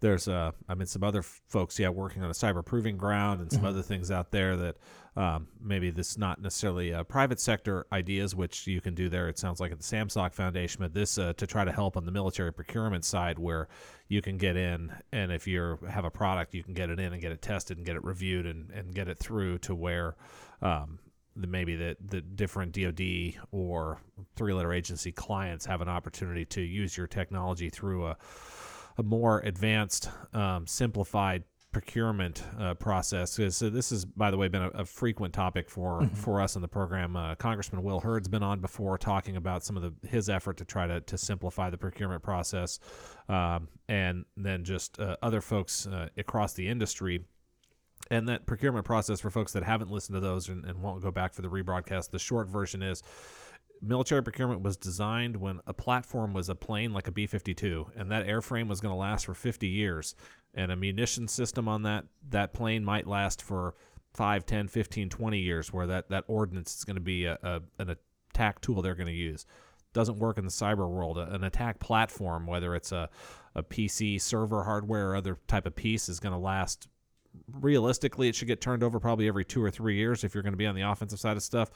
Speaker 2: there's, uh, I mean, some other folks, yeah, working on a cyber proving ground and some other things out there that um, maybe this not necessarily uh, private sector ideas, which you can do there. It sounds like at the Samsoc Foundation, but this uh, to try to help on the military procurement side, where you can get in, and if you have a product, you can get it in and get it tested and get it reviewed and, and get it through to where. Um, the maybe the, the different DoD or three letter agency clients have an opportunity to use your technology through a, a more advanced, um, simplified procurement uh, process. So this has, by the way, been a, a frequent topic for for us in the program. Uh, Congressman Will Hurd's been on before talking about some of the his effort to try to to simplify the procurement process, um, and then just uh, other folks uh, across the industry and that procurement process for folks that haven't listened to those and, and won't go back for the rebroadcast the short version is military procurement was designed when a platform was a plane like a b-52 and that airframe was going to last for 50 years and a munition system on that that plane might last for 5 10 15 20 years where that, that ordnance is going to be a, a, an attack tool they're going to use doesn't work in the cyber world. An attack platform, whether it's a, a PC server hardware or other type of piece, is going to last. Realistically, it should get turned over probably every two or three years if you're going to be on the offensive side of stuff.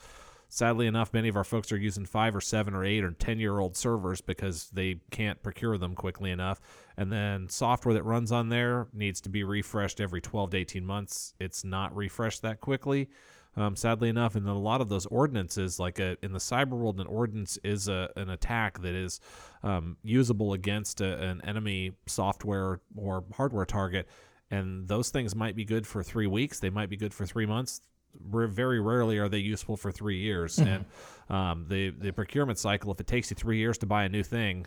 Speaker 2: Sadly enough, many of our folks are using five or seven or eight or 10 year old servers because they can't procure them quickly enough. And then software that runs on there needs to be refreshed every 12 to 18 months. It's not refreshed that quickly um, sadly enough. And a lot of those ordinances, like a, in the cyber world, an ordinance is a, an attack that is um, usable against a, an enemy software or hardware target. And those things might be good for three weeks. They might be good for three months. Very rarely are they useful for three years. And um, the the procurement cycle, if it takes you three years to buy a new thing,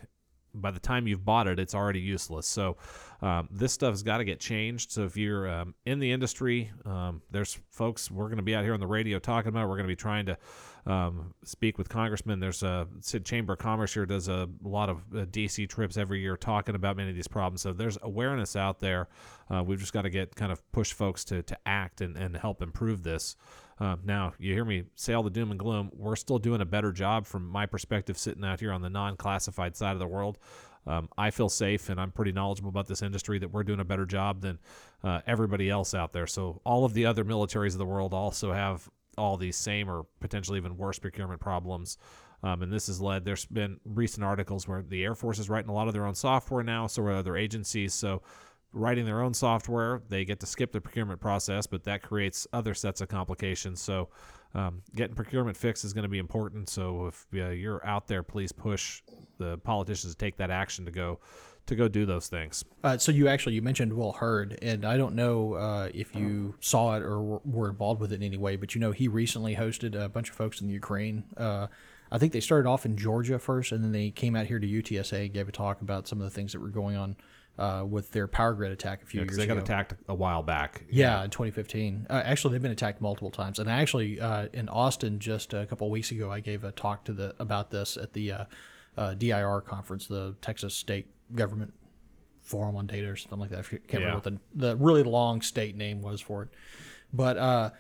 Speaker 2: by the time you've bought it, it's already useless. So um, this stuff's got to get changed. So if you're um, in the industry, um, there's folks we're going to be out here on the radio talking about. it. We're going to be trying to um, speak with congressmen. There's a Sid Chamber of Commerce here does a lot of uh, DC trips every year talking about many of these problems. So there's awareness out there. Uh, we've just got to get kind of push folks to to act and, and help improve this. Uh, now, you hear me say all the doom and gloom. We're still doing a better job from my perspective sitting out here on the non classified side of the world. um, I feel safe and I'm pretty knowledgeable about this industry that we're doing a better job than uh, everybody else out there. So all of the other militaries of the world also have all these same or potentially even worse procurement problems. Um, and this has led, there's been recent articles where the Air Force is writing a lot of their own software now, so are other agencies. So, writing their own software, they get to skip the procurement process, but that creates other sets of complications. So, um, getting procurement fixed is going to be important. So, if uh, you're out there, please push the politicians to take that action to go to go do those things.
Speaker 3: Uh, so you actually you mentioned Will Hurd, and I don't know uh, if you saw it or were involved with it in any way, but you know he recently hosted a bunch of folks in the Ukraine. Uh, I think they started off in Georgia first, and then they came out here to UTSA and gave a talk about some of the things that were going on uh, with their power grid attack a few
Speaker 2: Yeah,
Speaker 3: years
Speaker 2: they
Speaker 3: ago.
Speaker 2: got attacked a while back.
Speaker 3: Yeah, in 2015. Uh, actually, they've been attacked multiple times. And actually, uh, in Austin, just a couple of weeks ago, I gave a talk to the about this at the uh, uh, DIR conference, the Texas State Government Forum on Data or something like that. I can't
Speaker 2: Yeah.
Speaker 3: remember what the, the really long state name was for it. But uh,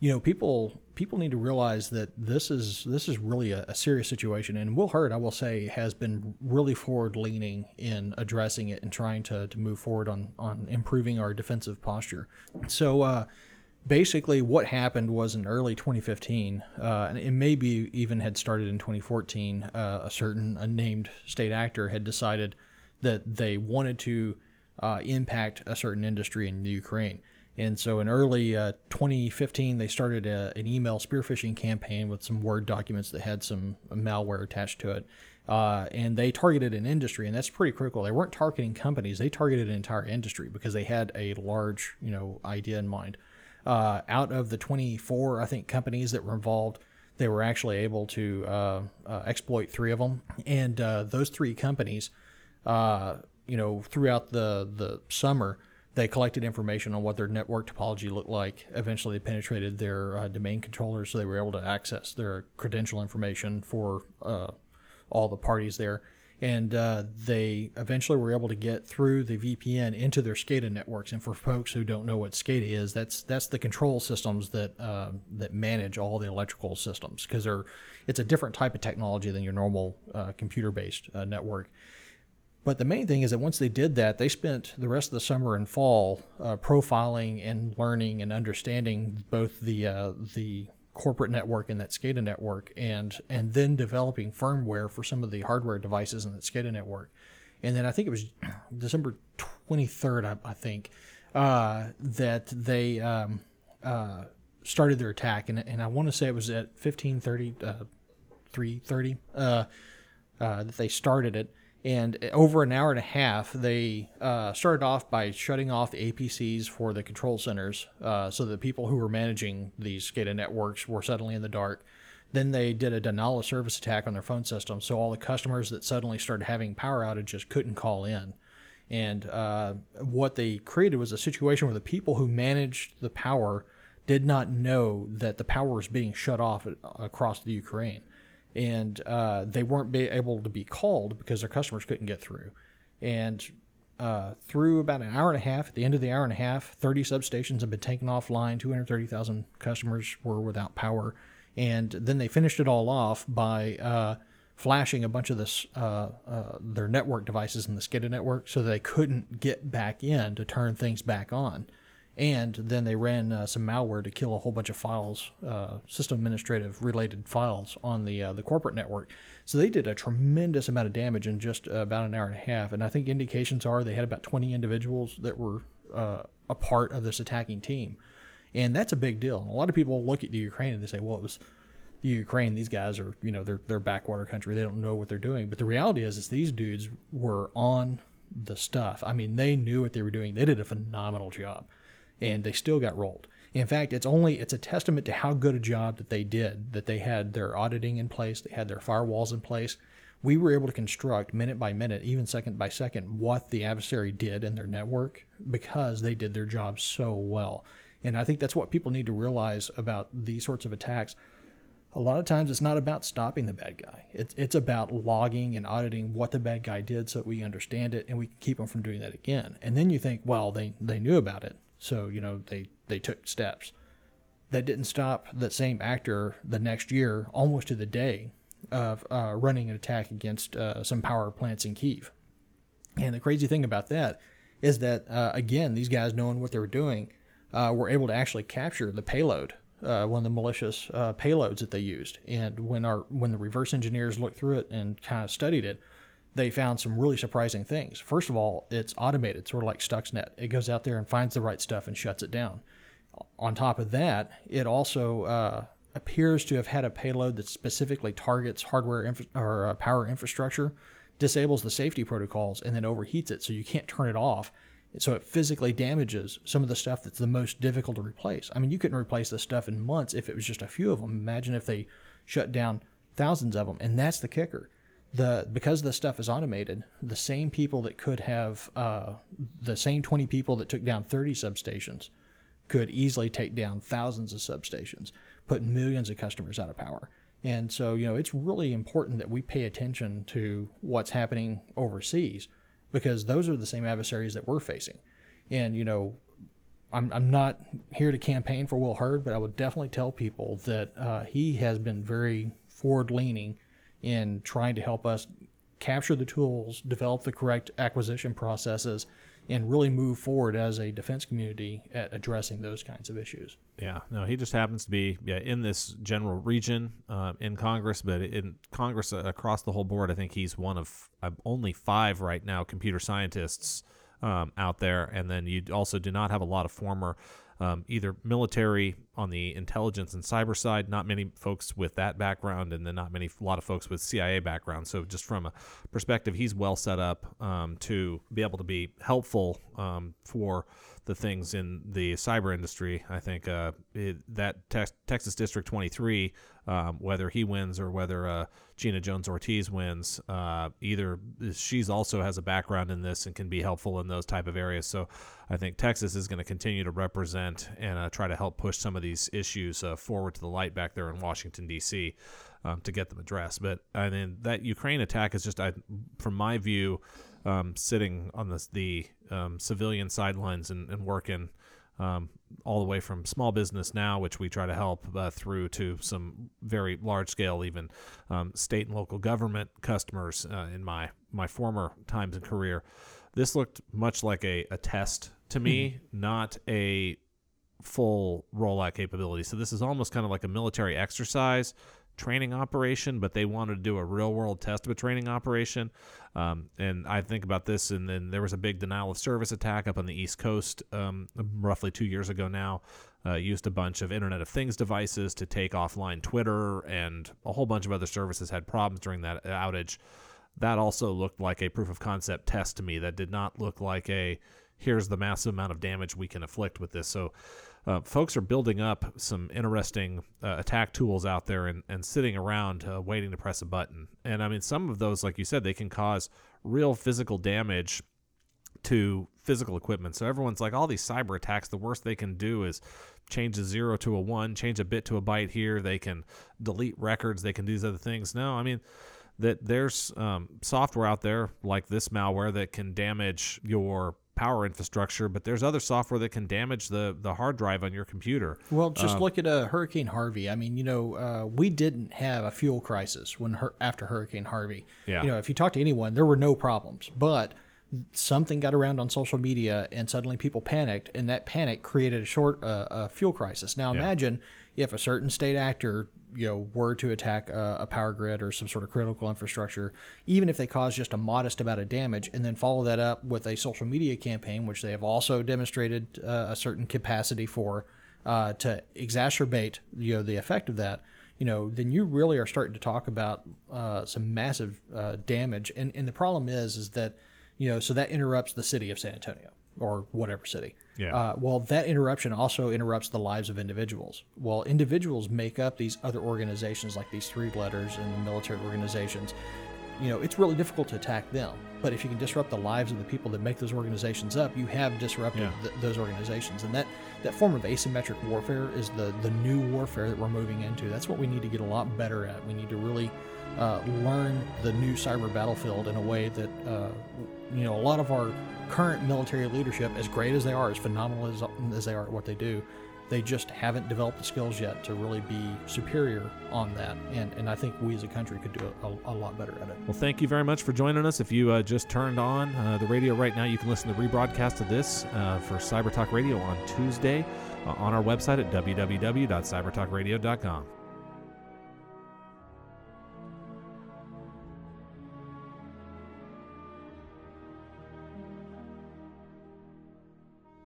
Speaker 3: you know, people people need to realize that this is this is really a, a serious situation. And Will Hurd, I will say, has been really forward leaning in addressing it and trying to, to move forward on on improving our defensive posture. So. Uh, basically what happened was in early 2015 uh, and it maybe even had started in 2014 uh, a certain unnamed state actor had decided that they wanted to uh, impact a certain industry in ukraine and so in early uh, 2015 they started a, an email spearphishing campaign with some word documents that had some malware attached to it uh, and they targeted an industry, and that's pretty critical. They weren't targeting companies; they targeted an entire industry because they had a large, you know, idea in mind. Uh, out of the 24, I think, companies that were involved, they were actually able to uh, uh, exploit three of them, and uh, those three companies, uh, you know, throughout the the summer, they collected information on what their network topology looked like. Eventually, they penetrated their uh, domain controllers, so they were able to access their credential information for uh, all the parties there. And uh, they eventually were able to get through the VPN into their SCADA networks. And for folks who don't know what SCADA is, that's that's the control systems that uh, that manage all the electrical systems because they're it's a different type of technology than your normal uh, computer-based uh, network. But the main thing is that once they did that, they spent the rest of the summer and fall uh, profiling and learning and understanding both the uh, the corporate network and that SCADA network, and and then developing firmware for some of the hardware devices in that SCADA network. And then I think it was December 23rd, I, I think, uh, that they um, uh, started their attack, and, and I want to say it was at 15:30, uh, 3:30 uh, uh, that they started it. And over an hour and a half, they uh, started off by shutting off the APCs for the control centers uh, so that people who were managing these SCADA networks were suddenly in the dark. Then they did a denial of service attack on their phone system, so all the customers that suddenly started having power outages couldn't call in. And uh, what they created was a situation where the people who managed the power did not know that the power was being shut off across the Ukraine and uh, they weren't able to be called because their customers couldn't get through. And uh, through about an hour and a half, at the end of the hour and a half, 30 substations have been taken offline. 230,000 customers were without power, and then they finished it all off by uh, flashing a bunch of this uh, uh, their network devices in the SCADA network, so they couldn't get back in to turn things back on and then they ran uh, some malware to kill a whole bunch of files, uh, system administrative related files on the uh, the corporate network. So they did a tremendous amount of damage in just about an hour and a half. And I think indications are they had about 20 individuals that were uh, a part of this attacking team, and that's a big deal. A lot of people look at the Ukraine and they say, "Well, it was." The Ukraine, these guys are, you know, they're they're backwater country. They don't know what they're doing. But the reality is, is these dudes were on the stuff. I mean, they knew what they were doing. They did a phenomenal job and they still got rolled. In fact, it's only it's a testament to how good a job that they did that they had their auditing in place, they had their firewalls in place. We were able to construct minute by minute, even second by second, what the adversary did in their network because they did their job so well. And I think that's what people need to realize about these sorts of attacks. A lot of times it's not about stopping the bad guy. It's, it's about logging and auditing what the bad guy did so that we understand it and we can keep them from doing that again. And then you think, well, they, they knew about it. So, you know, they, they took steps. That didn't stop that same actor the next year, almost to the day, of uh, running an attack against uh, some power plants in Kiev. And the crazy thing about that is that uh, again, these guys knowing what they were doing, uh, were able to actually capture the payload, uh, one of the malicious uh, payloads that they used. And when our when the reverse engineers looked through it and kind of studied it, they found some really surprising things. First of all, it's automated, sort of like Stuxnet. It goes out there and finds the right stuff and shuts it down. On top of that, it also uh, appears to have had a payload that specifically targets hardware infra- or uh, power infrastructure, disables the safety protocols, and then overheats it so you can't turn it off. So it physically damages some of the stuff that's the most difficult to replace. I mean, you couldn't replace this stuff in months if it was just a few of them. Imagine if they shut down thousands of them, and that's the kicker the because the stuff is automated, the same people that could have uh, the same 20 people that took down 30 substations could easily take down thousands of substations, put millions of customers out of power. And so, you know, it's really important that we pay attention to what's happening overseas because those are the same adversaries that we're facing. And, you know, I'm, I'm not here to campaign for Will Hurd, but I would definitely tell people that uh, he has been very forward leaning in trying to help us capture the tools, develop the correct acquisition processes, and really move forward as a defense community at addressing those kinds of issues.
Speaker 2: Yeah, no, he just happens to be yeah, in this general region uh, in Congress, but in Congress uh, across the whole board, I think he's one of uh, only five right now computer scientists um, out there. And then you also do not have a lot of former um, either military on the intelligence and cyber side, not many folks with that background, and then not many, a lot of folks with CIA background. So, just from a perspective, he's well set up um, to be able to be helpful um, for the things in the cyber industry. I think uh, it, that te- Texas District 23, um, whether he wins or whether uh, Gina Jones Ortiz wins, uh, either she's also has a background in this and can be helpful in those type of areas. So I think Texas is going to continue to represent and uh, try to help push some of these issues uh, forward to the light back there in Washington D.C. Um, to get them addressed. But I mean that Ukraine attack is just, I, from my view um, sitting on the, the um, civilian sidelines and, and working um, all the way from small business now, which we try to help, uh, through to some very large scale, even um, state and local government customers uh, in my, my former times and career. This looked much like a, a test to me, hmm. not a full rollout capability. So this is almost kind of like a military exercise training operation, but they wanted to do a real world test of a training operation. Um, and I think about this, and then there was a big denial of service attack up on the East Coast um, roughly two years ago now. Uh, used a bunch of Internet of Things devices to take offline Twitter, and a whole bunch of other services had problems during that outage. That also looked like a proof of concept test to me. That did not look like a here's the massive amount of damage we can inflict with this. So uh, folks are building up some interesting uh, attack tools out there and, and sitting around uh, waiting to press a button. And I mean, some of those, like you said, they can cause real physical damage to physical equipment. So everyone's like, all these cyber attacks, the worst they can do is change a zero to a one, change a bit to a byte here. They can delete records. They can do these other things. No, I mean, that there's um, software out there like this malware that can damage your power infrastructure, but there's other software that can damage the the hard drive on your computer.
Speaker 3: Well, just um, look at uh, Hurricane Harvey. I mean, you know, uh, we didn't have a fuel crisis when after Hurricane Harvey. Yeah. You know, if you talk to anyone, there were no problems, but something got around on social media and suddenly people panicked and that panic created a short uh, a fuel crisis now yeah. imagine if a certain state actor you know were to attack a, a, power grid or some sort of critical infrastructure, even if they cause just a modest amount of damage, and then follow that up with a social media campaign, which they have also demonstrated uh, a certain capacity for, uh, to exacerbate you know the effect of that, you know, then you really are starting to talk about uh, some massive uh, damage. And and the problem is is that you know so that interrupts the city of San Antonio or whatever city. Yeah. Uh, well, that interruption also interrupts the lives of individuals. Well, individuals make up these other organizations, like these three letters and military organizations. You know, it's really difficult to attack them. But if you can disrupt the lives of the people that make those organizations up, you have disrupted yeah. th- those organizations. And that, that form of asymmetric warfare is the, the new warfare that we're moving into. That's what we need to get a lot better at. We need to really uh, learn the new cyber battlefield in a way that, uh, you know, a lot of our current military leadership, as great as they are, as phenomenal as, as they are at what they do, they just haven't developed the skills yet to really be superior on that. And, and I think we as a country could do a, a lot better at it.
Speaker 2: Well, thank you very much for joining us. If you uh, just turned on uh, the radio right now, you can listen to the rebroadcast of this uh, for Cyber Talk Radio on Tuesday uh, on our website at www.cybertalkradio.com.